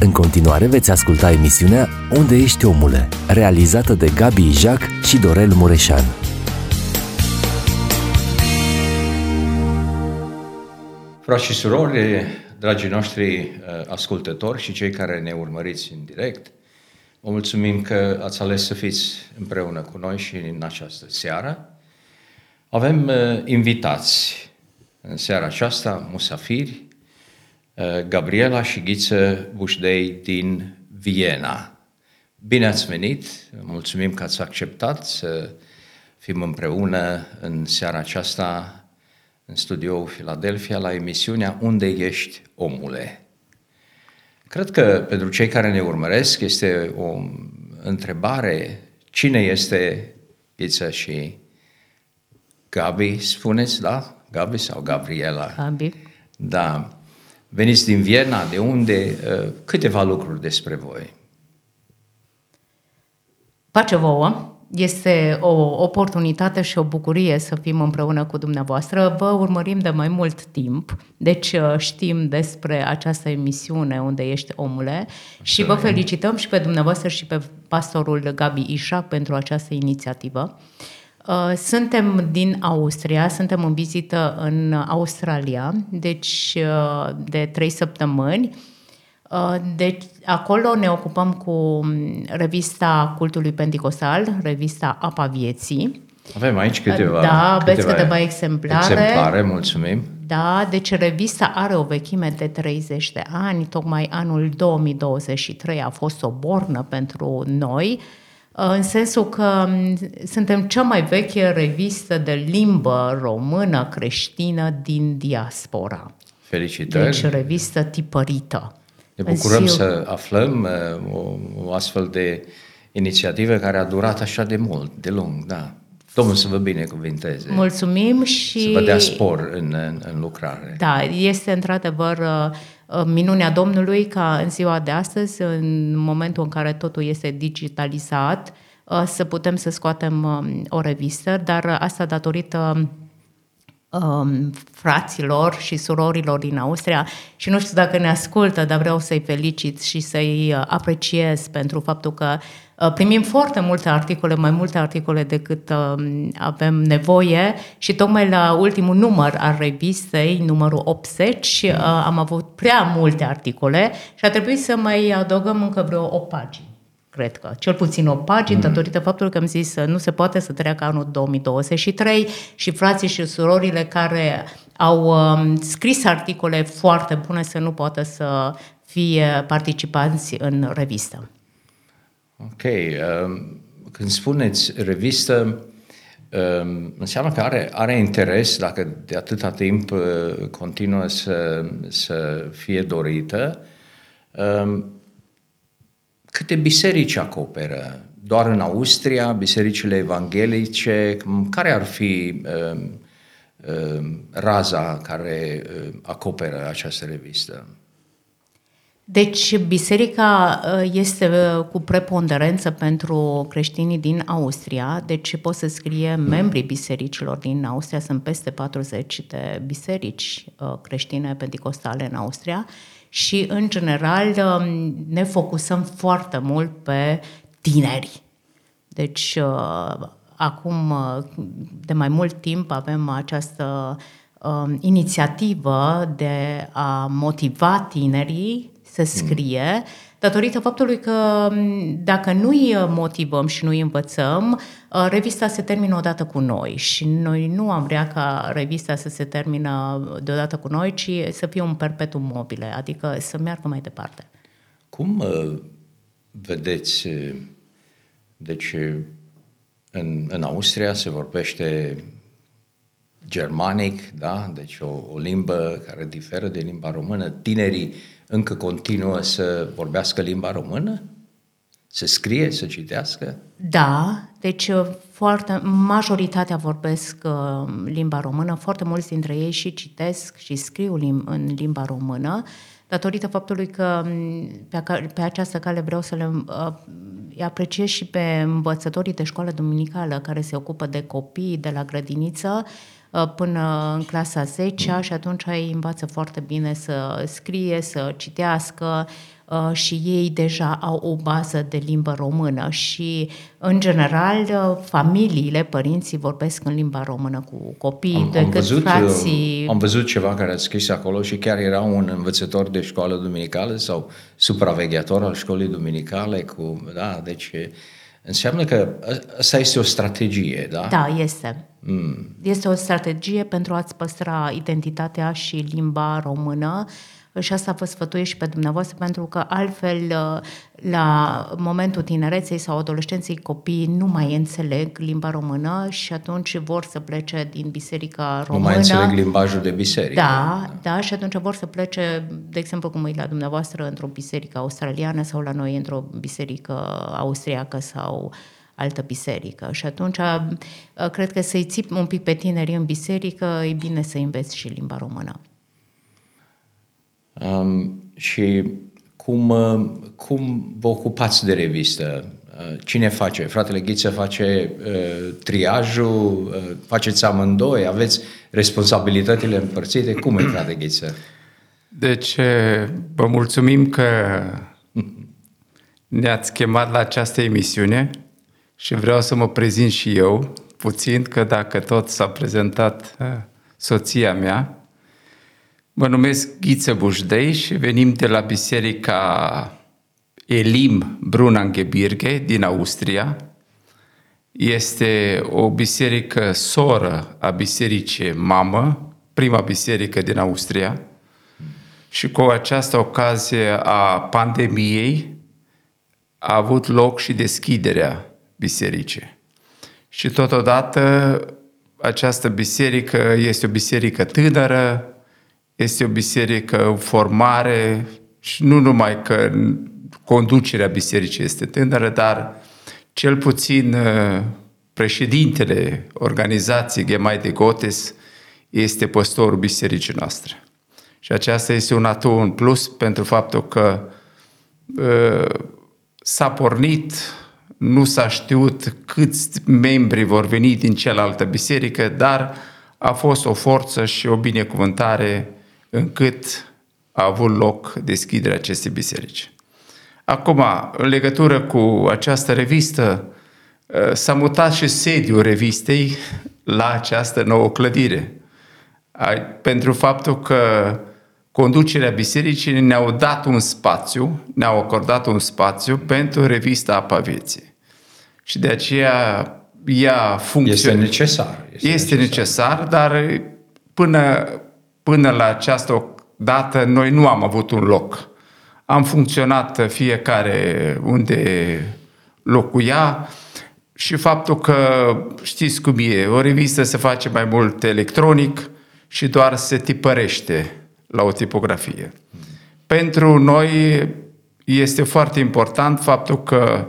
În continuare veți asculta emisiunea Unde ești omule, realizată de Gabi Ijac și Dorel Mureșan. Frați și surori, dragii noștri uh, ascultători și cei care ne urmăriți în direct, vă mulțumim că ați ales să fiți împreună cu noi și în această seară. Avem uh, invitați în seara aceasta, musafiri, uh, Gabriela și Ghiță Bușdei din Viena. Bine ați venit, mulțumim că ați acceptat să fim împreună în seara aceasta în studioul Philadelphia la emisiunea Unde ești, omule? Cred că pentru cei care ne urmăresc este o întrebare cine este Ghiță și Gabi, spuneți, da? Gabi sau Gabriela? Gabi. Da. Veniți din Viena, de unde? Uh, câteva lucruri despre voi. Pace vouă! Este o oportunitate și o bucurie să fim împreună cu dumneavoastră. Vă urmărim de mai mult timp, deci uh, știm despre această emisiune unde ești omule și vă felicităm și pe dumneavoastră și pe pastorul Gabi Ișa pentru această inițiativă. Uh, suntem din Austria, suntem în vizită în Australia, deci uh, de trei săptămâni Uh, deci, acolo ne ocupăm cu mm, revista Cultului Pentecostal, revista Apa Vieții. Avem aici câteva, da, aveți câteva, câteva exemplare. Exemplare, mulțumim. Da, deci revista are o vechime de 30 de ani, tocmai anul 2023 a fost o bornă pentru noi, uh, în sensul că mm, suntem cea mai veche revistă de limbă română creștină din diaspora. Felicitări! Deci revistă tipărită. Ne bucurăm să aflăm uh, o, o astfel de inițiativă care a durat așa de mult, de lung, da. Domnul să vă binecuvinteze. Mulțumim și... Să vă dea spor în, în, în lucrare. Da, este într-adevăr uh, uh, minunea Domnului ca în ziua de astăzi, în momentul în care totul este digitalizat, să putem să scoatem um, o revistă, dar asta datorită um, fraților și surorilor din Austria. Și nu știu dacă ne ascultă, dar vreau să-i felicit și să-i uh, apreciez pentru faptul că uh, primim foarte multe articole, mai multe articole decât uh, avem nevoie și tocmai la ultimul număr al revistei, numărul 80, uh, am avut prea multe articole și a trebuit să mai adăugăm încă vreo o pagină cred că, cel puțin o pagină, mm. datorită faptului că am zis că nu se poate să treacă anul 2023 și frații și surorile care au um, scris articole foarte bune să nu poată să fie participanți în revistă. Ok. Um, când spuneți revistă, um, înseamnă că are, are interes, dacă de atâta timp uh, continuă să, să fie dorită, um, Câte biserici acoperă? Doar în Austria, bisericile evanghelice? Care ar fi uh, uh, raza care uh, acoperă această revistă? Deci, biserica uh, este uh, cu preponderență pentru creștinii din Austria, deci pot să scrie membrii bisericilor din Austria, sunt peste 40 de biserici uh, creștine pentecostale în Austria. Și, în general, um, ne focusăm foarte mult pe tineri. Deci, uh, acum, uh, de mai mult timp, avem această um, inițiativă de a motiva tinerii să scrie, datorită faptului că dacă nu îi motivăm și nu îi învățăm, uh, revista se termină odată cu noi și noi nu am vrea ca revista să se termină deodată cu noi, ci să fie un perpetuum mobile, adică să meargă mai departe. Cum uh, vedeți, uh, deci în, în Austria se vorbește germanic, da? deci o, o limbă care diferă de limba română. Tinerii încă continuă să vorbească limba română? Să scrie, să citească? Da, deci uh, foarte, majoritatea vorbesc uh, limba română, foarte mulți dintre ei și citesc și scriu lim- în limba română, datorită faptului că mm, pe, pe această cale vreau să le uh, apreciez și pe învățătorii de școală duminicală care se ocupă de copii de la grădiniță, până în clasa 10 și atunci ei învață foarte bine să scrie, să citească, Uh, și ei deja au o bază de limbă română. Și, în general, uh, familiile, părinții vorbesc în limba română cu copiii, am, decât am văzut, frații... Am văzut ceva care ați scris acolo și chiar era un învățător de școală duminicală sau supraveghetor al școlii duminicale cu... Da, deci înseamnă că asta este o strategie, da? Da, este. Mm. Este o strategie pentru a-ți păstra identitatea și limba română și asta vă sfătuiesc și pe dumneavoastră, pentru că altfel uh, la momentul tinereței sau adolescenței copiii nu mai înțeleg limba română și atunci vor să plece din biserica română. Nu mai înțeleg limbajul de biserică. Da, da, da, și atunci vor să plece, de exemplu, cum e la dumneavoastră, într-o biserică australiană sau la noi într-o biserică austriacă sau altă biserică. Și atunci uh, cred că să-i țip un pic pe tineri în biserică, e bine să înveți și limba română. Um, și cum, uh, cum vă ocupați de revistă? Uh, cine face? Fratele Ghiță face uh, triajul? Uh, faceți amândoi? Aveți responsabilitățile împărțite? Cum e, frate Ghiță? Deci, vă mulțumim că ne-ați chemat la această emisiune și vreau să mă prezint și eu puțin, că dacă tot s-a prezentat soția mea, Mă numesc Ghiță Bujdei și venim de la biserica Elim Brunangebirge din Austria. Este o biserică soră a bisericii mamă, prima biserică din Austria. Și cu această ocazie a pandemiei a avut loc și deschiderea bisericii. Și totodată această biserică este o biserică tânără, este o biserică în formare și nu numai că conducerea bisericii este tânără, dar cel puțin uh, președintele organizației Gemai de Gotes este păstorul bisericii noastre. Și aceasta este un atu în plus pentru faptul că uh, s-a pornit, nu s-a știut câți membri vor veni din cealaltă biserică, dar a fost o forță și o binecuvântare încât a avut loc deschiderea acestei biserici. Acum, în legătură cu această revistă, ă, s-a mutat și sediul revistei la această nouă clădire. Pentru faptul că conducerea bisericii ne-au dat un spațiu, ne-au acordat un spațiu pentru revista Apa Vieții. Și de aceea ea funcționează. Este necesar. Este, este necesar. necesar, dar până, Până la această dată, noi nu am avut un loc. Am funcționat fiecare unde locuia și faptul că știți cum e, o revistă se face mai mult electronic și doar se tipărește la o tipografie. Pentru noi este foarte important faptul că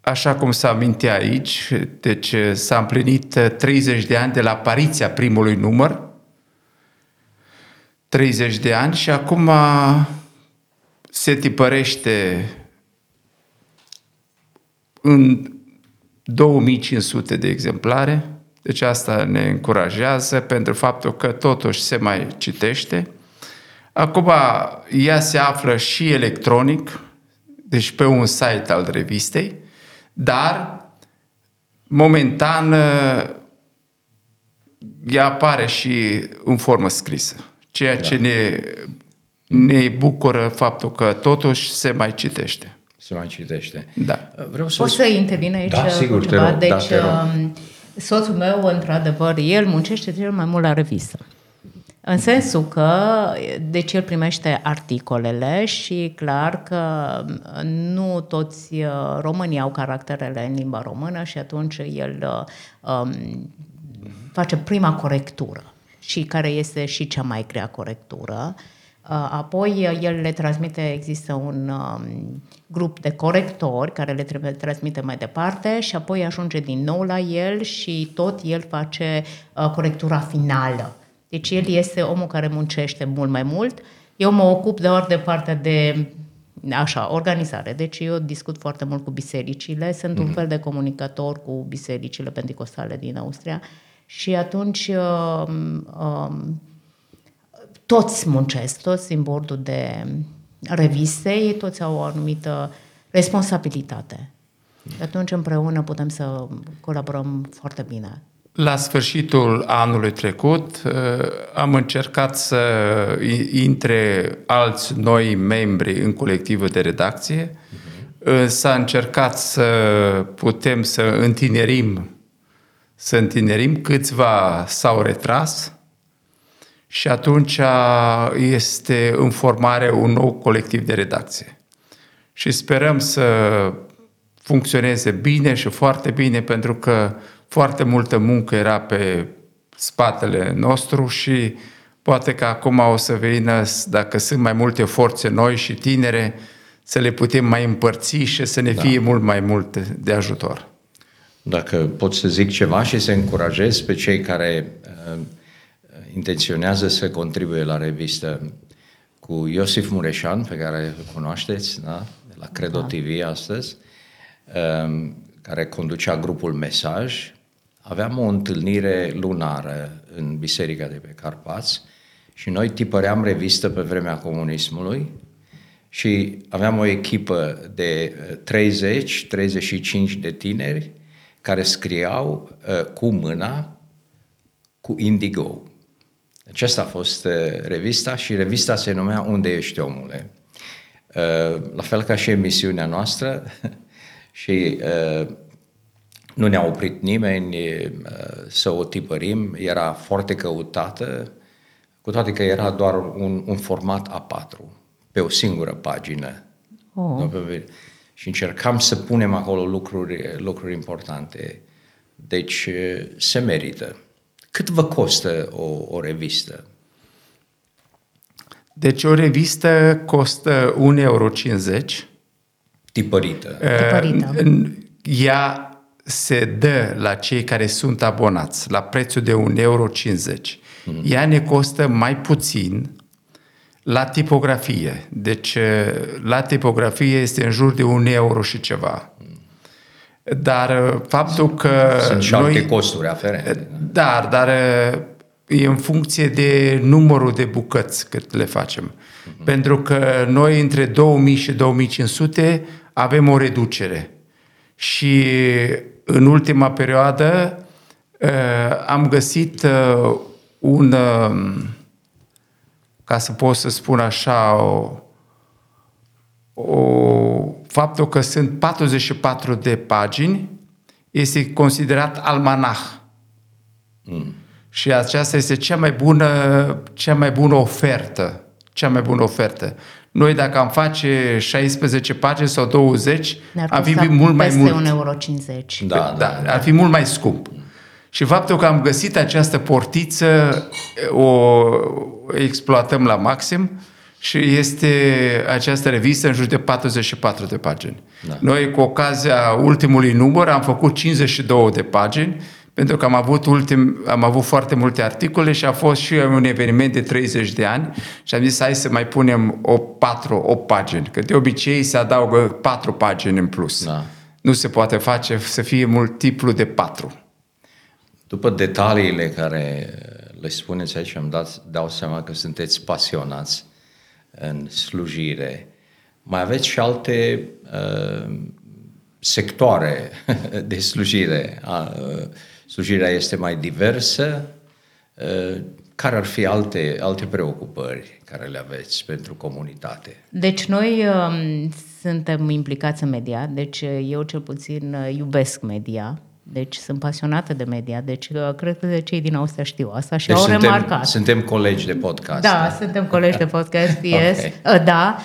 Așa cum s-a amintit aici, deci s-a împlinit 30 de ani de la apariția primului număr 30 de ani și acum se tipărește în 2500 de exemplare, deci asta ne încurajează pentru faptul că totuși se mai citește. Acum ea se află și electronic, deci pe un site al revistei, dar momentan ea apare și în formă scrisă ceea da. ce ne, ne bucură faptul că totuși se mai citește. Se mai citește. Da. Vreau să Poți să intervin aici da, sigur, ceva? Te rog, deci, da, te rog. Um, soțul meu, într-adevăr, el muncește cel mai mult la revistă. În sensul că, deci el primește articolele și clar că nu toți uh, românii au caracterele în limba română și atunci el uh, um, face prima corectură și care este și cea mai grea corectură. Uh, apoi uh, el le transmite, există un um, grup de corectori care le trebuie transmite mai departe și apoi ajunge din nou la el și tot el face uh, corectura finală. Deci el este omul care muncește mult mai mult. Eu mă ocup doar de partea de așa, organizare. Deci eu discut foarte mult cu bisericile, sunt mm-hmm. un mhm. fel de comunicator cu bisericile pentecostale din Austria Și atunci uh, uh, toți muncesc, toți din bordul de reviste, ei toți au o anumită responsabilitate. Și atunci împreună putem să colaborăm foarte bine. La sfârșitul anului trecut uh, am încercat să intre alți noi membri în colectivul de redacție. Uh-huh. S-a încercat să putem să întinerim, să întinerim, câțiva s-au retras și atunci este în formare un nou colectiv de redacție. Și sperăm să funcționeze bine și foarte bine pentru că foarte multă muncă era pe spatele nostru și poate că acum o să vină, dacă sunt mai multe forțe noi și tinere, să le putem mai împărți și să ne da. fie mult mai mult de ajutor. Dacă pot să zic ceva și să încurajez pe cei care uh, intenționează să contribuie la revistă cu Iosif Mureșan, pe care îl cunoașteți, da? de la Credo da. TV astăzi, uh, care conducea grupul Mesaj, aveam o întâlnire lunară în biserica de pe Carpați și noi tipăream revistă pe vremea comunismului și aveam o echipă de 30-35 de tineri care scriau uh, cu mâna cu indigo. Aceasta a fost uh, revista și revista se numea Unde ești omule? Uh, la fel ca și emisiunea noastră și uh, nu ne-a oprit nimeni să o tipărim, era foarte căutată, cu toate că era doar un, un format A4, pe o singură pagină. Oh. Și încercam să punem acolo lucruri, lucruri importante. Deci se merită. Cât vă costă o, o revistă? Deci o revistă costă 1,50 euro. Tipărită. Tipărită. Ea se dă la cei care sunt abonați la prețul de 1,50 euro. Mm. Ea ne costă mai puțin la tipografie. Deci la tipografie este în jur de 1 euro și ceva. Dar faptul că... Sunt și alte costuri aferente. Dar, dar e în funcție de numărul de bucăți cât le facem. Mm-hmm. Pentru că noi între 2000 și 2500 avem o reducere. Și în ultima perioadă uh, am găsit uh, un, uh, ca să pot să spun așa, o, o, faptul că sunt 44 de pagini este considerat almanah. Mm. Și aceasta este cea mai bună, cea mai bună ofertă. Cea mai bună ofertă. Noi dacă am face 16 pagini sau 20, ar fi mult mai mult. 1,50 euro. Da, da, da, da, ar fi mult mai scump. Și faptul că am găsit această portiță, o exploatăm la maxim și este această revistă în jur de 44 de pagini. Da. Noi, cu ocazia ultimului număr, am făcut 52 de pagini pentru că am avut, ultim, am avut foarte multe articole și a fost și un eveniment de 30 de ani și am zis hai să mai punem o patru, o pagini, că de obicei se adaugă patru pagini în plus. Da. Nu se poate face să fie multiplu de patru. După detaliile care le spuneți aici, am dat, dau seama că sunteți pasionați în slujire. Mai aveți și alte uh, sectoare de slujire. Uh, slujirea este mai diversă. Uh, care ar fi alte, alte preocupări care le aveți pentru comunitate? Deci noi um, suntem implicați în media, deci uh, eu cel puțin uh, iubesc media, deci sunt pasionată de media, deci cred că cei din Austria știu asta și deci au suntem, remarcat. Suntem colegi de podcast. Da, da? suntem colegi de podcast, yes. okay. Da,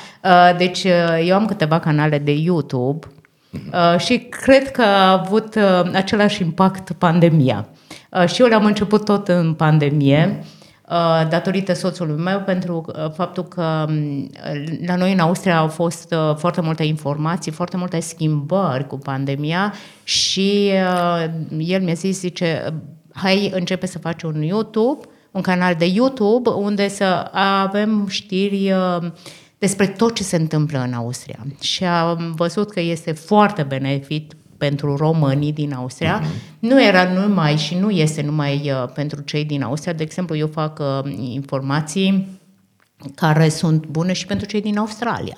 deci eu am câteva canale de YouTube Uh, și cred că a avut uh, același impact pandemia. Uh, și eu le-am început tot în pandemie, uh, datorită soțului meu, pentru uh, faptul că um, la noi în Austria au fost uh, foarte multe informații, foarte multe schimbări cu pandemia și uh, el mi-a zis, zice, hai începe să faci un YouTube, un canal de YouTube unde să avem știri uh, despre tot ce se întâmplă în Austria. Și am văzut că este foarte benefic pentru românii din Austria. Uh-huh. Nu era numai și nu este numai uh, pentru cei din Austria. De exemplu, eu fac uh, informații care sunt bune și pentru cei din Australia.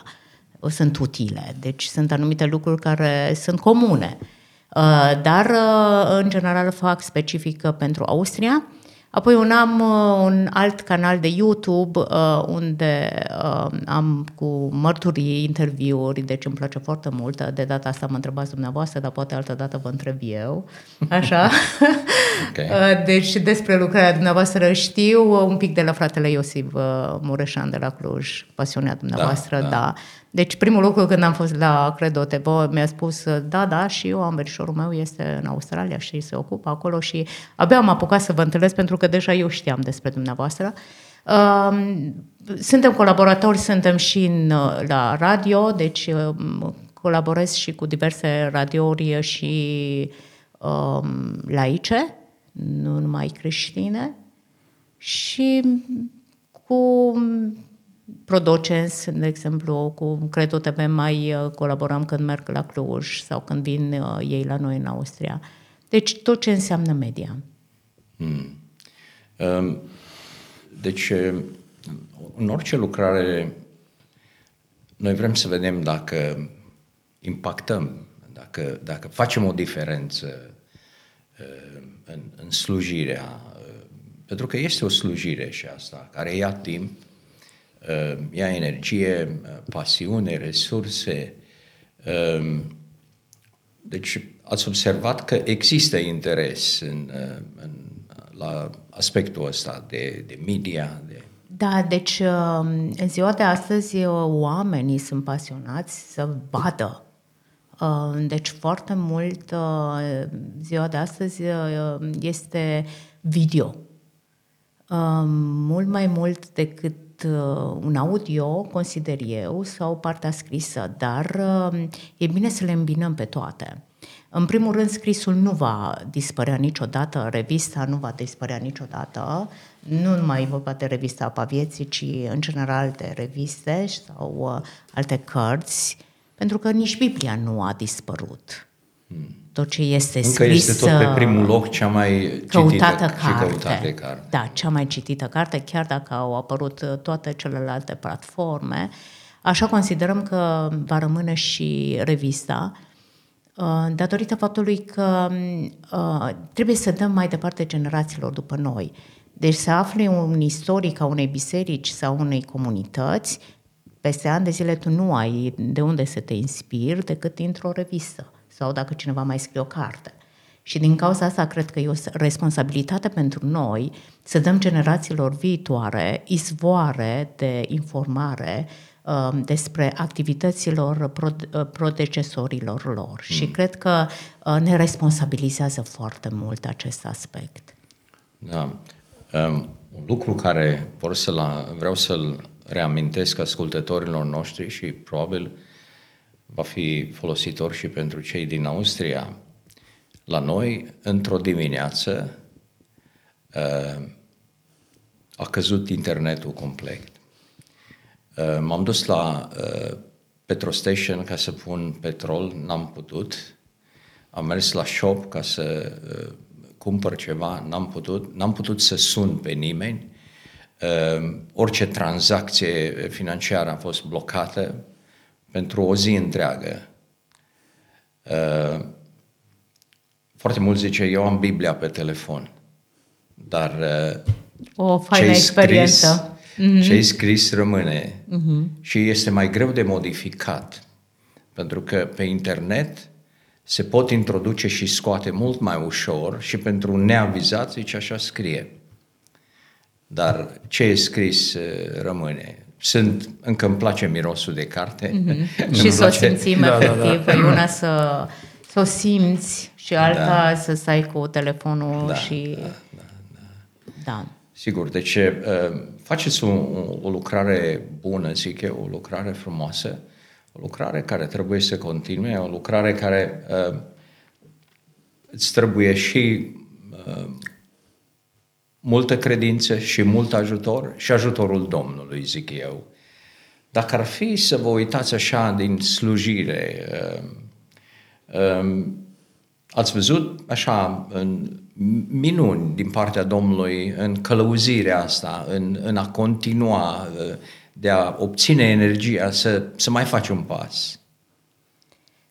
Sunt utile. Deci sunt anumite lucruri care sunt comune. Uh, dar, uh, în general, fac specific pentru Austria Apoi un am uh, un alt canal de YouTube uh, unde uh, am cu mărturii, interviuri, deci îmi place foarte mult. De data asta mă întrebați dumneavoastră, dar poate altă dată vă întreb eu. Așa. okay. uh, deci despre lucrarea dumneavoastră știu un pic de la fratele Iosif uh, Mureșan de la Cluj, pasiunea dumneavoastră, da. da. da. Deci primul lucru când am fost la Credo TV mi-a spus, da, da, și eu am verișorul meu este în Australia și se ocupă acolo și abia am apucat să vă întâlnesc pentru că deja eu știam despre dumneavoastră. Um, suntem colaboratori, suntem și în, la radio, deci um, colaborez și cu diverse radiouri și um, laice, nu numai creștine, și cu Prodocens, de exemplu, cu Credo TV mai uh, colaborăm când merg la Cluj sau când vin uh, ei la noi în Austria. Deci tot ce înseamnă media. Hmm. Um, deci, uh, în orice lucrare, noi vrem să vedem dacă impactăm, dacă, dacă facem o diferență în, în slujirea, pentru că este o slujire și asta, care ia timp, Uh, ia energie, uh, pasiune, resurse. Um, deci ați observat că există interes în, uh, în, la aspectul ăsta de, de media, de da, deci um, în ziua de astăzi oamenii sunt pasionați să vadă. Deci foarte mult ziua de astăzi este video. Mult mai mult decât Uh, un audio, consider eu, sau partea scrisă, dar uh, e bine să le îmbinăm pe toate. În primul rând, scrisul nu va dispărea niciodată, revista nu va dispărea niciodată, nu numai vorba de revista Apa Vieții, ci în general de reviste sau uh, alte cărți, pentru că nici Biblia nu a dispărut. Hmm tot ce este Încă scris... este tot pe primul loc cea mai căutată citită carte. și căutată carte. Da, cea mai citită carte, chiar dacă au apărut uh, toate celelalte platforme. Așa considerăm că va rămâne și revista, uh, datorită faptului că uh, trebuie să dăm mai departe generațiilor după noi. Deci să afli un istoric a unei biserici sau unei comunități, peste ani de zile tu nu ai de unde să te inspiri decât dintr-o revistă sau dacă cineva mai scrie o carte. Și din cauza asta cred că e o responsabilitate pentru noi să dăm generațiilor viitoare izvoare de informare uh, despre activităților uh, predecesorilor lor. Mm. Și cred că uh, ne responsabilizează foarte mult acest aspect. Da. Um, un lucru care vor să vreau să-l reamintesc ascultătorilor noștri și probabil va fi folositor și pentru cei din Austria. La noi, într-o dimineață, uh, a căzut internetul complet. Uh, m-am dus la uh, Petrostation ca să pun petrol, n-am putut. Am mers la shop ca să cumpăr ceva, n-am putut. N-am putut să sun pe nimeni. Orice tranzacție financiară a fost blocată pentru o zi întreagă. Uh, foarte mult zice, eu am Biblia pe telefon, dar uh, o faină experiență. Mm-hmm. Ce-ai scris rămâne mm-hmm. și este mai greu de modificat, pentru că pe internet se pot introduce și scoate mult mai ușor și pentru un neavizat zice așa scrie. Dar ce e scris uh, rămâne sunt, încă îmi place mirosul de carte. Mm-hmm. și să o simțim da, efectiv, da, da. una să, să o simți și alta da. să stai cu telefonul da, și... Da, da, da. da. Sigur, deci uh, faceți o, o lucrare bună, zic eu, o lucrare frumoasă, o lucrare care trebuie să continue, o lucrare care uh, îți trebuie și uh, multă credință și mult ajutor și ajutorul Domnului, zic eu. Dacă ar fi să vă uitați așa din slujire, um, um, ați văzut așa în minuni din partea Domnului în călăuzirea asta, în, în a continua, uh, de a obține energia, să, să mai faci un pas.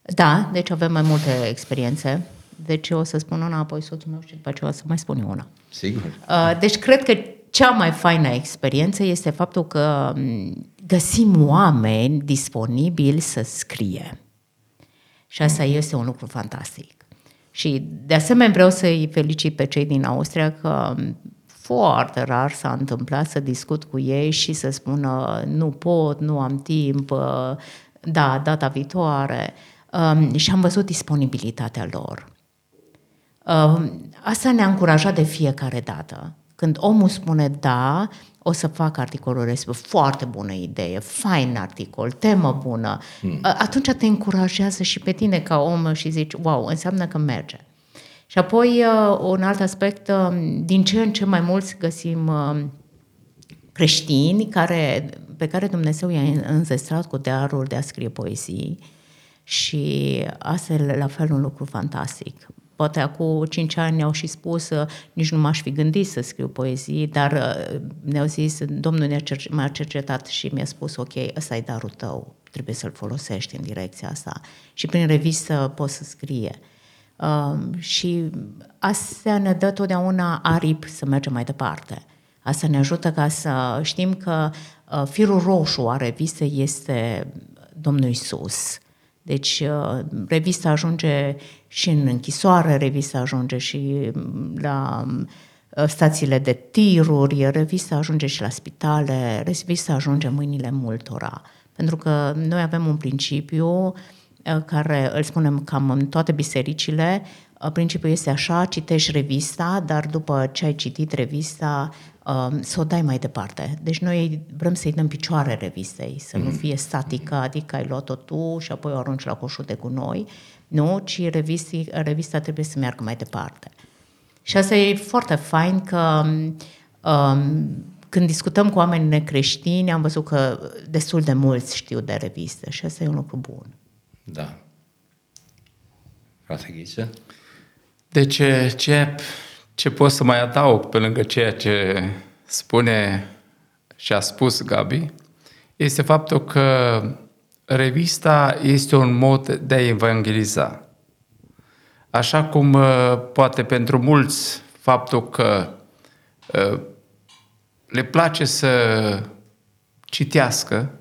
Da, deci avem mai multe experiențe. Deci eu o să spun una, apoi soțul meu și după aceea o să mai spun eu una. Sigur. Uh, Deci cred că cea mai faină experiență este faptul că m, găsim oameni disponibili să scrie. Și asta este un lucru fantastic. Și de asemenea vreau să-i felicit pe cei din Austria că m, foarte rar s-a întâmplat să discut cu ei și să spună nu pot, nu am timp, uh, da, data viitoare. Um, Și am văzut disponibilitatea lor. Uh, Asta ne-a încurajat de fiecare dată. Când omul spune da, o să fac articolul respectiv. Foarte bună idee, fain articol, temă bună. Hmm. Atunci te încurajează și pe tine ca om și zici, wow, înseamnă că merge. Și apoi, uh, un alt aspect, uh, din ce în ce mai mulți găsim uh, creștini care, pe care Dumnezeu i-a înzestrat cu darul de a scrie poezii și asta e la fel un lucru fantastic. Poate acum cinci ani ne-au și spus, uh, nici nu m-aș fi gândit să scriu poezii, dar uh, ne-au zis, Domnul ne-a cer- m-a cercetat și mi-a spus, ok, ăsta e darul tău, trebuie să-l folosești în direcția asta. Și prin revistă poți să scrie. Uh, și asta ne dă totdeauna aripi să mergem mai departe. Asta ne ajută ca să știm că uh, firul roșu a revistei este Domnul Isus. Deci uh, revista ajunge și în închisoare, revista ajunge și mm, la uh, stațiile de tiruri, revista ajunge și la spitale, revista ajunge în mâinile multora. Pentru că noi avem un principiu uh, care îl spunem cam în toate bisericile, Uh, principiul este așa, citești revista, dar după ce ai citit revista, um, să o dai mai departe. Deci noi vrem să-i dăm picioare revistei, să nu fie statică, adică ai luat-o tu și apoi o arunci la coșul de gunoi, nu, ci revisti, revista trebuie să meargă mai departe. Și asta e foarte fain că um, când discutăm cu oameni necreștini, am văzut că destul de mulți știu de reviste și asta e un lucru bun. Da. Frate Ghiță? Deci, ce, ce pot să mai adaug pe lângă ceea ce spune și a spus Gabi, este faptul că revista este un mod de a evangeliza. Așa cum uh, poate pentru mulți faptul că uh, le place să citească,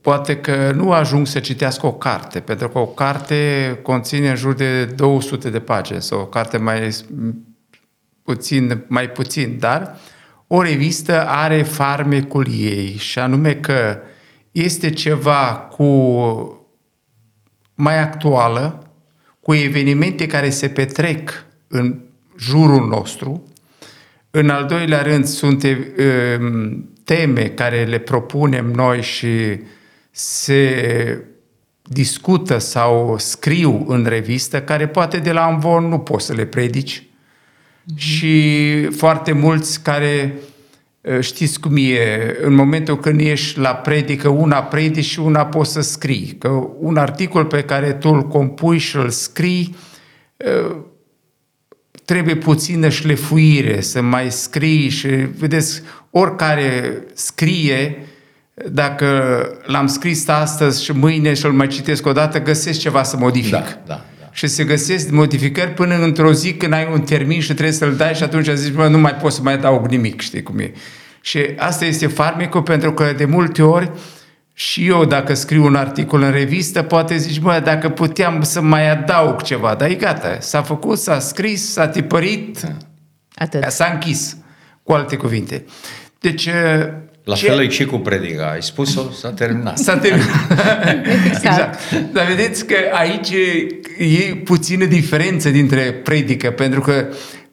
poate că nu ajung să citească o carte, pentru că o carte conține în jur de 200 de pagini sau o carte mai puțin, mai puțin, dar o revistă are farmecul ei și anume că este ceva cu mai actuală, cu evenimente care se petrec în jurul nostru. În al doilea rând sunt um, teme care le propunem noi și se discută sau scriu în revistă, care poate de la învon nu poți să le predici. Mm-hmm. Și foarte mulți care știți cum e, în momentul când ești la predică, una predici și una poți să scrii. Că un articol pe care tu îl compui și îl scrii, trebuie puțină șlefuire, să mai scrii și, vedeți, oricare scrie, dacă l-am scris astăzi și mâine și îl mai citesc o dată, găsesc ceva să modific. Da, da, da. Și se găsesc modificări până într-o zi când ai un termin și trebuie să-l dai și atunci zici, bă, nu mai pot să mai adaug nimic, știi cum e. Și asta este farmecul pentru că de multe ori și eu dacă scriu un articol în revistă, poate zici, bă, dacă puteam să mai adaug ceva, dar e gata, s-a făcut, s-a scris, s-a tipărit, Atât. s-a închis, cu alte cuvinte. Deci, La ce- fel e și cu predica. Ai spus-o, s-a terminat. S-a terminat. Exact. exact. Dar vedeți că aici e puțină diferență dintre predică, pentru că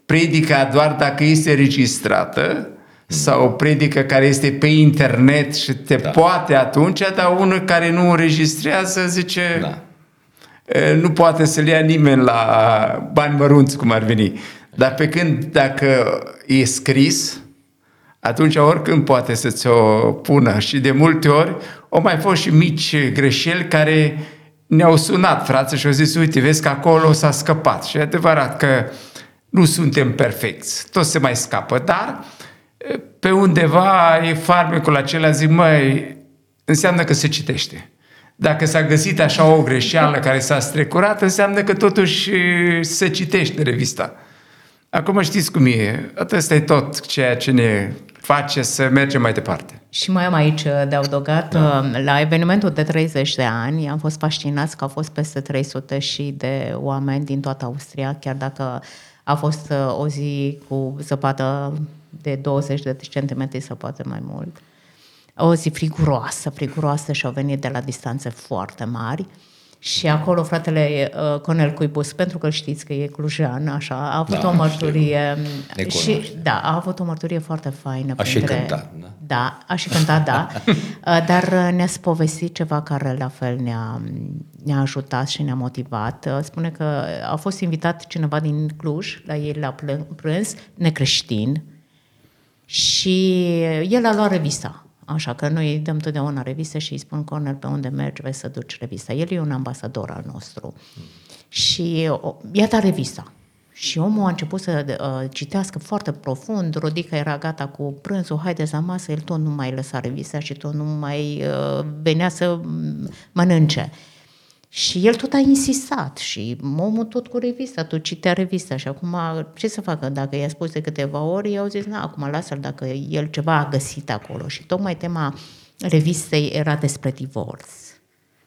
predica doar dacă este registrată sau o predică care este pe internet și te da. poate atunci, dar unul care nu înregistrează zice Da. e, nu poate să-l ia nimeni la bani mărunți, cum ar veni. Dar pe când dacă e scris, atunci oricând poate să ți-o pună și de multe ori au mai fost și mici greșeli care ne-au sunat frații și au zis, uite, vezi că acolo s-a scăpat. Și e adevărat că nu suntem perfecți, tot se mai scapă, dar pe undeva e farmecul acela, zic, măi, înseamnă că se citește. Dacă s-a găsit așa o greșeală care s-a strecurat, înseamnă că totuși se citește revista. Acum știți cum e. Asta e tot ceea ce ne face să mergem mai departe. Și mai am aici de adăugat, da. la evenimentul de 30 de ani am fost fascinați că au fost peste 300 și de oameni din toată Austria, chiar dacă a fost o zi cu zăpadă de 20 de centimetri sau poate mai mult. O zi friguroasă, friguroasă și au venit de la distanțe foarte mari. Și acolo fratele uh, Conel Cuibus, pentru că știți că e clujean, așa, a avut da, o mărturie și da, a avut o mărturie foarte faină. A printre, și cântat, da. Da, a și cântat, da. Uh, dar uh, ne-a povestit ceva care la fel ne-a, ne-a ajutat și ne-a motivat. Uh, spune că a fost invitat cineva din Cluj la ei la prânz, necreștin, și el a luat revista. Așa că noi îi dăm totdeauna reviste și îi spun, Cornel, pe unde mergi, vei să duci revista. El e un ambasador al nostru. Mm. Și i-a dat revista. Și omul a început să uh, citească foarte profund, Rodica era gata cu prânzul, haideți la masă, el tot nu mai lăsa revista și tot nu mai uh, venea să mănânce. Și el tot a insistat și omul tot cu revista, tot citea revista și acum ce să facă? Dacă i-a spus de câteva ori, i-au zis, na, acum lasă-l dacă el ceva a găsit acolo. Și tocmai tema revistei era despre divorț.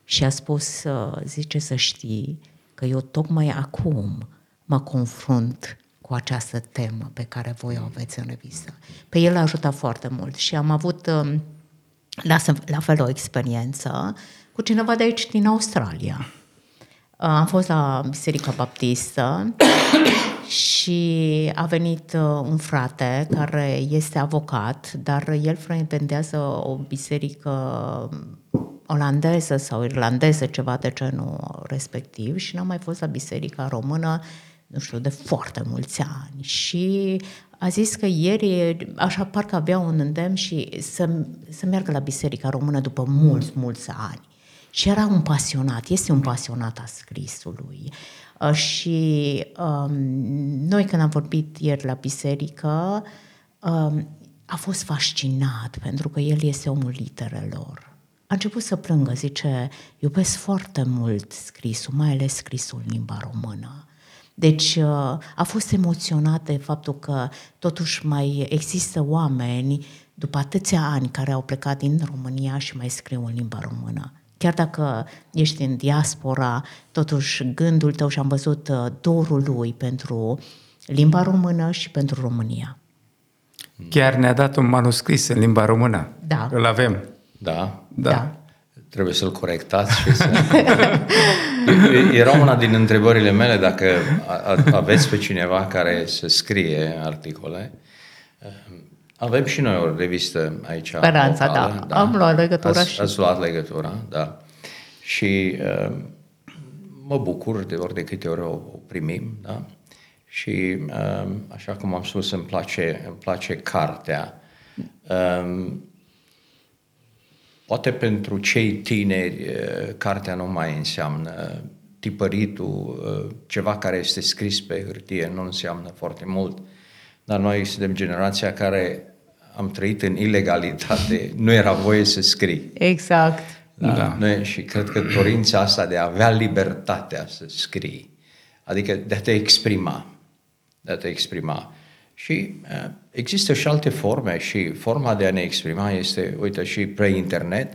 Și a spus, zice să știi că eu tocmai acum mă confrunt cu această temă pe care voi o aveți în revistă. Pe el a ajutat foarte mult și am avut um, la, la fel o experiență cu cineva de aici din Australia. Uh, am fost la Biserica Baptistă și a venit uh, un frate care este avocat, dar el frecventează o biserică olandeză sau irlandeză, ceva de genul respectiv și n-a mai fost la biserica română nu știu, de foarte mulți ani și a zis că ieri, așa parcă avea un îndemn și să, să meargă la Biserica Română după mulți, mulți ani. Și era un pasionat, este un pasionat a scrisului. Uh, și um, noi când am vorbit ieri la biserică, um, a fost fascinat pentru că el este omul literelor. A început să plângă, zice, iubesc foarte mult scrisul, mai ales scrisul în limba română. Deci uh, a fost emoționat de faptul că totuși mai există oameni după atâția ani care au plecat din România și mai scriu în limba română chiar dacă ești în diaspora, totuși gândul tău și am văzut uh, dorul lui pentru limba română și pentru România. Chiar ne-a dat un manuscris în limba română. Da. Îl avem. Da. Da. da. Trebuie să-l corectați și să... Era una din întrebările mele dacă aveți pe cineva care să scrie articole. Avem și noi o revistă aici. Speranța, locală, da. da. Am luat legătura ați, și... Ați luat legătura, da. Și uh, mă bucur de ori de câte ori o, o primim, da. Și uh, așa cum am spus, îmi place, îmi place cartea. Uh, poate pentru cei tineri, uh, cartea nu mai înseamnă tipăritul, uh, ceva care este scris pe hârtie nu înseamnă foarte mult, dar noi suntem generația care am trăit în ilegalitate, nu era voie să scrii. Exact. Da? da. Noi, și cred că dorința asta de a avea libertatea să scrii, adică de a te exprima, de a te exprima. Și uh, există și alte forme și forma de a ne exprima este, uite, și pre-internet,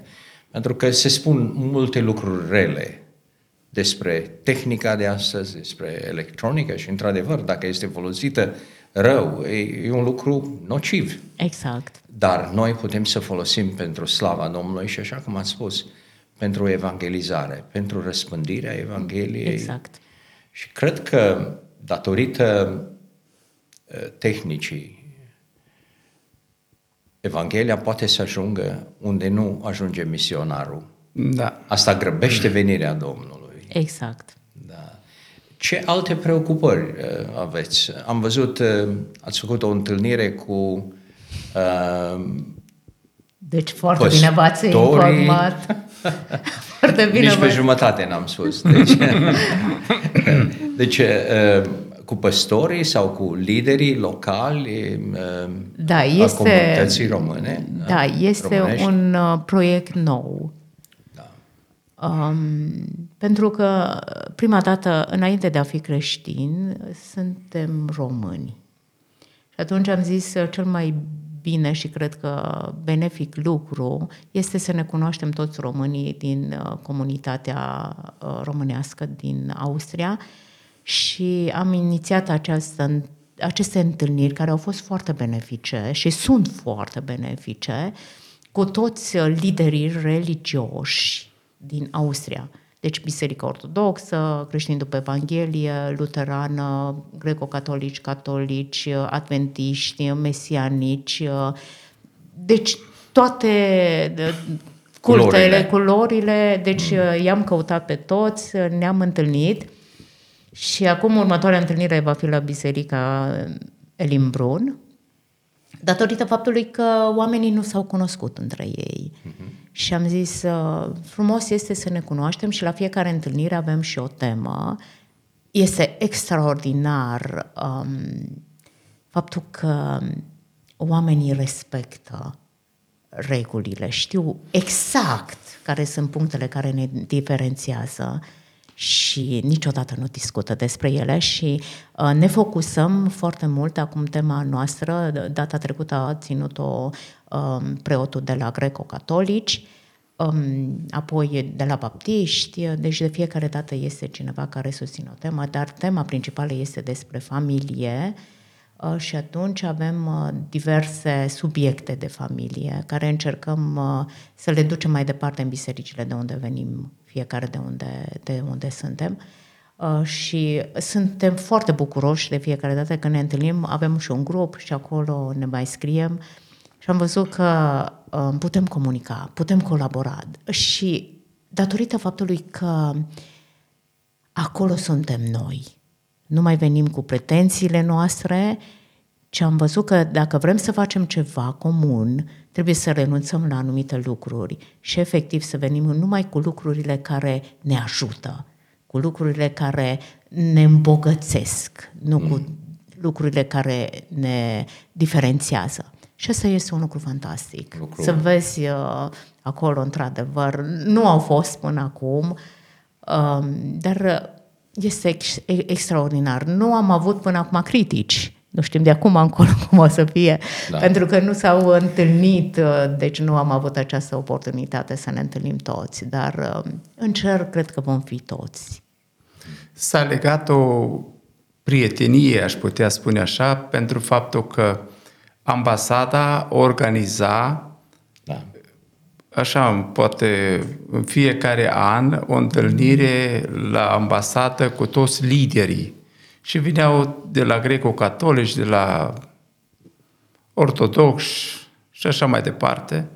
pentru că se spun multe lucruri rele despre tehnica de astăzi, despre electronică și, într-adevăr, dacă este folosită rău, e, e un lucru nociv. Exact. Dar noi putem să folosim pentru slava Domnului și așa cum ați spus, pentru evangelizare, pentru răspândirea Evangheliei. Exact. Și cred că datorită ă, tehnicii, Evanghelia poate să ajungă unde nu ajunge misionarul. Da. Asta grăbește venirea Domnului. Exact. Ce alte preocupări uh, aveți? Am văzut, uh, ați făcut o întâlnire cu uh, deci foarte bine v-ați informat. Foarte bine. Nici pe mă- jumătate n-am spus. Deci, deci uh, cu păstorii sau cu liderii locali uh, Da, a este- comunității române. Da, este românești. un uh, proiect nou. Da. Um, pentru că prima dată, înainte de a fi creștini, suntem români. Și atunci am zis uh, cel mai bine și cred că benefic lucru este să ne cunoaștem toți românii din uh, comunitatea uh, românească din Austria și am inițiat această, aceste întâlniri care au fost foarte benefice și sunt foarte benefice cu toți uh, liderii religioși din Austria. Deci Biserica Ortodoxă, creștini după Evanghelie, luterană, greco-catolici, catolici, adventiști, mesianici. Deci toate de- cultele, Culorile. culorile, deci i-am căutat pe toți, ne-am întâlnit și acum următoarea întâlnire va fi la Biserica Elimbrun, datorită faptului că oamenii nu s-au cunoscut între ei. Și am zis, uh, frumos este să ne cunoaștem și la fiecare întâlnire avem și o temă. Este extraordinar um, faptul că oamenii respectă regulile, știu exact care sunt punctele care ne diferențiază și niciodată nu discută despre ele și uh, ne focusăm foarte mult acum tema noastră, data trecută a ținut-o um, preotul de la greco-catolici, um, apoi de la baptiști, deci de fiecare dată este cineva care susține o temă, dar tema principală este despre familie, Uh, și atunci avem uh, diverse subiecte de familie care încercăm uh, să le ducem mai departe în bisericile de unde venim, fiecare de unde, de unde suntem. Uh, Și suntem foarte bucuroși de fiecare dată când ne întâlnim, avem și un grup și acolo ne mai scriem și am văzut că uh, putem comunica, putem colabora și datorită faptului că acolo suntem noi. Nu mai venim cu pretențiile noastre, ci am văzut că dacă vrem să facem ceva comun, trebuie să renunțăm la anumite lucruri și efectiv să venim numai cu lucrurile care ne ajută, cu lucrurile care ne îmbogățesc, nu cu lucrurile care ne diferențiază. Și asta este un lucru fantastic. Lucru- Să vezi uh, acolo, într-adevăr, nu au fost până acum, um, dar uh, este ex- e- extraordinar. Nu am avut până acum critici. Nu știm de acum încolo cum o să fie, da. Da. pentru că nu s-au întâlnit, uh, deci nu am avut această oportunitate să ne întâlnim toți, dar uh, în cer cred că vom fi toți. S-a legat o prietenie, aș putea spune așa, pentru faptul că ambasada organiza, Da. așa, poate în fiecare an, o întâlnire la ambasadă cu toți liderii. Și vineau de la greco-catolici, de la ortodoxi și așa mai departe.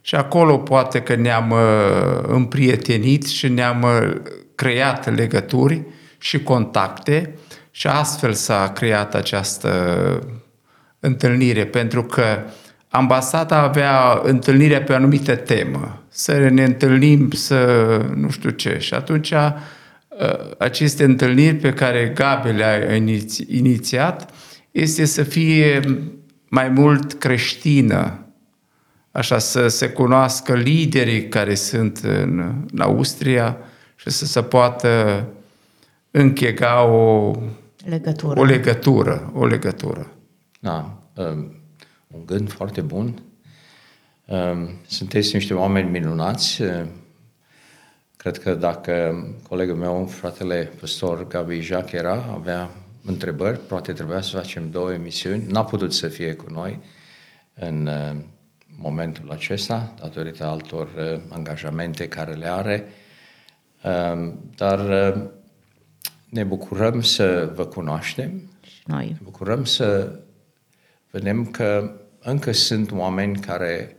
Și acolo poate că ne-am uh, împrietenit și ne-am uh, creat legături și contacte și astfel s-a creat această întâlnire, pentru că ambasada avea întâlnirea pe o anumită temă, să ne întâlnim, să nu știu ce. Și atunci uh, aceste întâlniri pe care Gabi le-a iniți- inițiat este să fie mai mult creștină, așa să se cunoască liderii care sunt în, în Austria și să se poată închega o, Legătură. o legătură, o legătură. Da, um, un gând foarte bun. Um, sunteți niște oameni minunați. Uh, Cred că dacă colegul meu, fratele păstor Gabi Jacques era, avea întrebări, poate trebuia să facem două emisiuni. N-a putut să fie cu noi în uh, momentul acesta, datorită altor uh, angajamente care le are. Um, Dar uh, ne bucurăm să vă cunoaștem Și noi. ne bucurăm să vedem că încă sunt oameni care,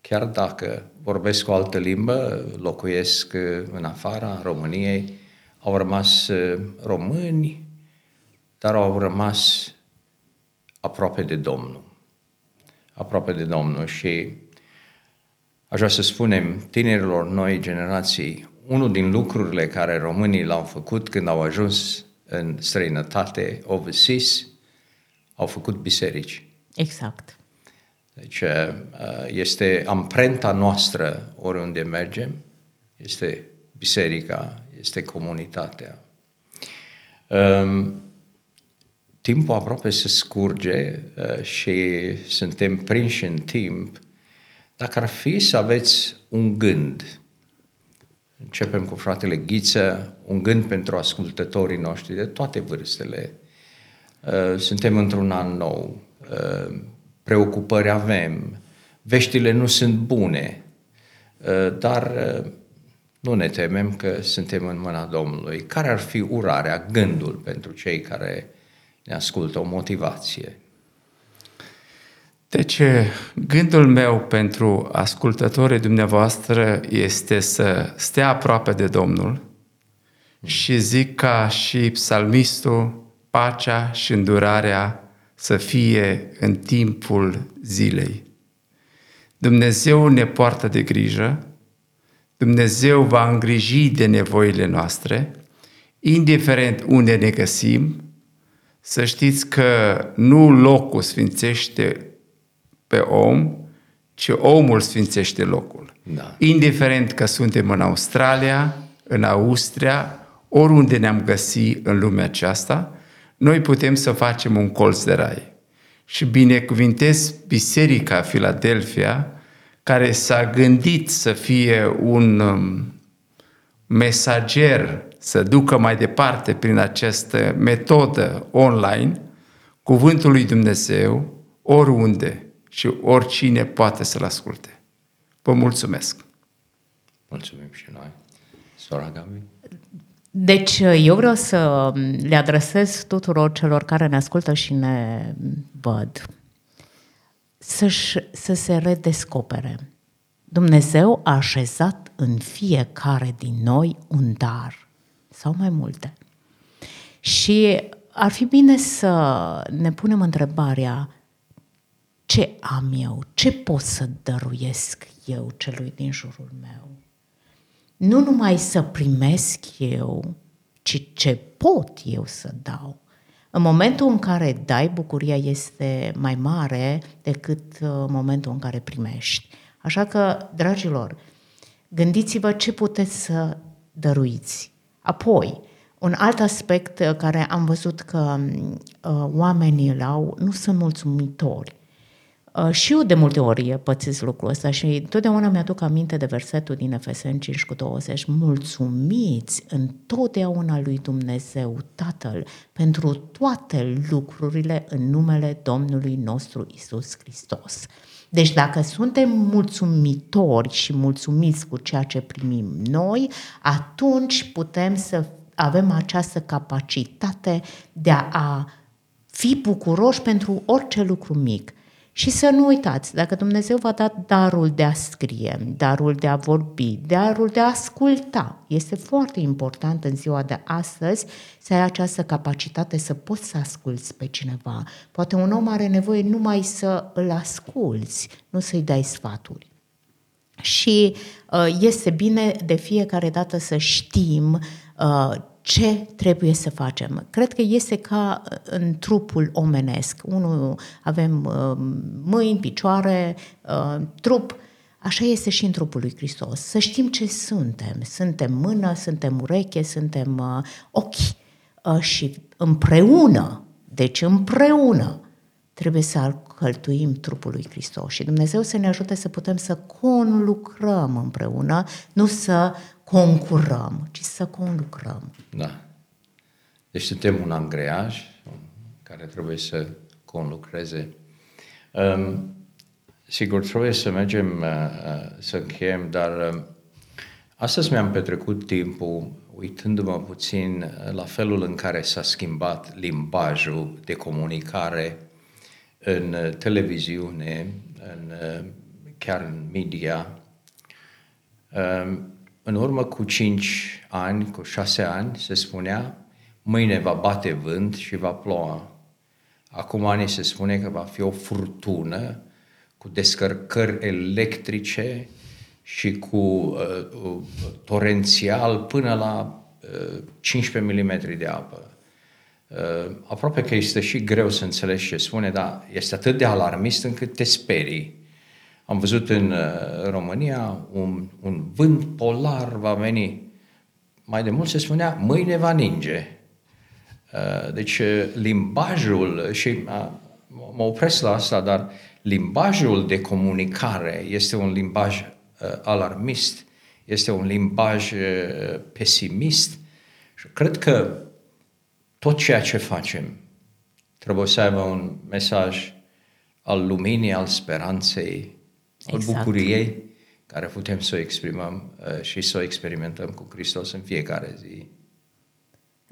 chiar dacă vorbesc o altă limbă, locuiesc uh, în afara României, au rămas uh, români, dar au rămas aproape de Domnul. Aproape de Domnul și aș vrea să spunem tinerilor noi generații, unul din lucrurile care românii l-au făcut când au ajuns în străinătate, overseas, au făcut biserici. Exact. Deci uh, este amprenta noastră oriunde mergem, este biserica, este comunitatea. Um, timpul aproape se scurge uh, și suntem prinși în timp. Dacă ar fi să aveți un gând, începem cu fratele Ghiță, un gând pentru ascultătorii noștri de toate vârstele. Uh, suntem într-un an nou, uh, preocupări avem, veștile nu sunt bune, dar nu ne temem că suntem în mâna Domnului. Care ar fi urarea, gândul pentru cei care ne ascultă, o motivație? Deci, gândul meu pentru ascultătorii dumneavoastră este să stea aproape de Domnul și zic ca și psalmistul, pacea și îndurarea să fie în timpul zilei. Dumnezeu ne poartă de grijă, Dumnezeu va îngriji de nevoile noastre, indiferent unde ne găsim, să știți că nu locul sfințește pe om, ci omul sfințește locul. Da. Indiferent că suntem în Australia, în Austria, oriunde ne-am găsit în lumea aceasta, noi putem să facem un colț de rai. Și binecuvintez Biserica Filadelfia, care s-a gândit să fie un um, mesager, să ducă mai departe prin această metodă online cuvântul lui Dumnezeu oriunde și oricine poate să-l asculte. Vă mulțumesc! Mulțumim și noi. Sora Gabi? Deci eu vreau să le adresez tuturor celor care ne ascultă și ne văd să să se redescopere. Dumnezeu a așezat în fiecare din noi un dar sau mai multe. Și ar fi bine să ne punem întrebarea ce am eu, ce pot să dăruiesc eu celui din jurul meu. Nu numai să primesc eu, ci ce pot eu să dau. În momentul în care dai, bucuria este mai mare decât uh, momentul în care primești. Așa că, dragilor, gândiți-vă ce puteți să dăruiți. Apoi, un alt aspect uh, care am văzut că uh, oamenii îl au, nu sunt mulțumitori. Uh, și eu de multe ori pățesc lucrul ăsta și întotdeauna mi-aduc aminte de versetul din Efeseni 5 cu 20. Mulțumiți întotdeauna lui Dumnezeu Tatăl pentru toate lucrurile în numele Domnului nostru Isus Hristos. Deci dacă suntem mulțumitori și mulțumiți cu ceea ce primim noi, atunci putem să avem această capacitate de a fi bucuroși pentru orice lucru mic. Și să nu uitați, dacă Dumnezeu v-a dat darul de a scrie, darul de a vorbi, darul de a asculta, este foarte important în ziua de astăzi să ai această capacitate să poți să asculți pe cineva. Poate un om are nevoie numai să îl asculți, nu să-i dai sfaturi. Și uh, este bine de fiecare dată să știm uh, ce trebuie să facem. Cred că este ca uh, în trupul omenesc. Unul avem uh, mâini, picioare, uh, trup. Așa este și în trupul lui Hristos. Să știm ce suntem. Suntem mână, suntem ureche, suntem uh, ochi. Uh, și împreună, deci împreună, trebuie să alcăltuim trupul lui Hristos. Și Dumnezeu să ne ajute să putem să conlucrăm împreună, nu să concurăm, ci să conlucrăm. Da. Deci suntem un angreaj care trebuie să conlucreze. Um, sigur, trebuie să mergem uh, uh, să încheiem, dar uh, astăzi mi-am petrecut timpul uitându-mă puțin uh, la felul în care s-a schimbat limbajul de comunicare în uh, televiziune, în, uh, chiar în media. Um, în urmă cu cinci ani, cu șase ani, se spunea, mâine va bate vânt și va ploua. Acum ani se spune că va fi o furtună cu descărcări electrice și cu uh, torențial până la uh, 15 mm de apă. Uh, aproape că este și greu să înțelegi ce spune, dar este atât de alarmist încât te sperii. Am văzut în uh, România un, un vânt polar va veni. Mai de mult se spunea, mâine va ninge. Uh, deci uh, limbajul, și uh, mă opresc la asta, dar limbajul de comunicare este un limbaj uh, alarmist, este un limbaj uh, pesimist și cred că tot ceea ce facem trebuie să aibă un mesaj al luminii, al speranței, al Exact. bucuriei, care putem să o exprimăm uh, și să o experimentăm cu Hristos în fiecare zi.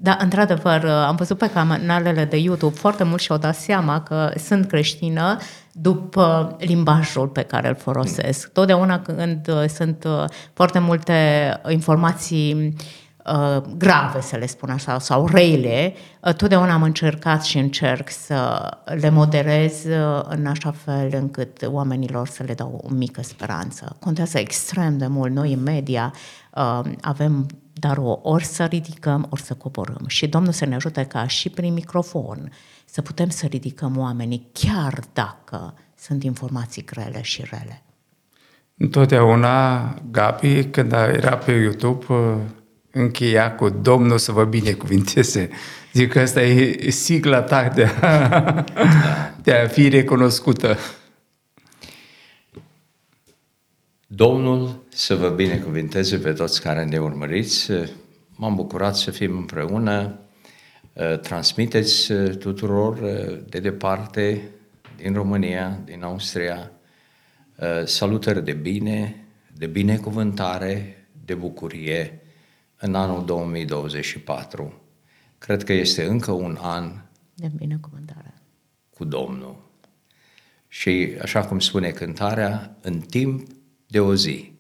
Da, într-adevăr, am văzut pe canalele de YouTube foarte mult și au dat seama că sunt creștină după limbajul pe care îl folosesc. Totdeauna când uh, sunt uh, foarte multe informații uh, grave, să le spun așa, sau rele, uh, totdeauna am încercat și încerc să le moderez uh, în așa fel încât oamenilor să le dau o mică speranță. Contează extrem de mult. Noi în media uh, avem dar o, ori să ridicăm, ori să coborâm. Și Domnul să ne ajute ca și prin microfon să putem să ridicăm oamenii, chiar dacă sunt informații grele și rele. Întotdeauna Gabi, când era pe YouTube, încheia cu Domnul să vă binecuvinteze. Zic că asta e sigla ta de a, de a fi recunoscută. Domnul să vă binecuvinteze pe toți care ne urmăriți. M-am bucurat să fim împreună. Transmiteți tuturor de departe, din România, din Austria, salutări de bine, de binecuvântare, de bucurie în anul 2024. Cred că este încă un an De binecuvântare. cu Domnul. Și așa cum spune cântarea, în timp de o zi,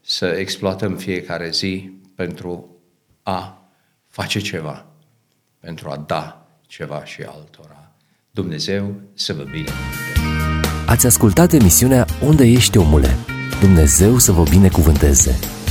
să exploatăm fiecare zi pentru a face ceva, pentru a da ceva și altora. Dumnezeu să vă binecuvânteze! Ați ascultat emisiunea Unde ești omule? Dumnezeu să vă binecuvânteze!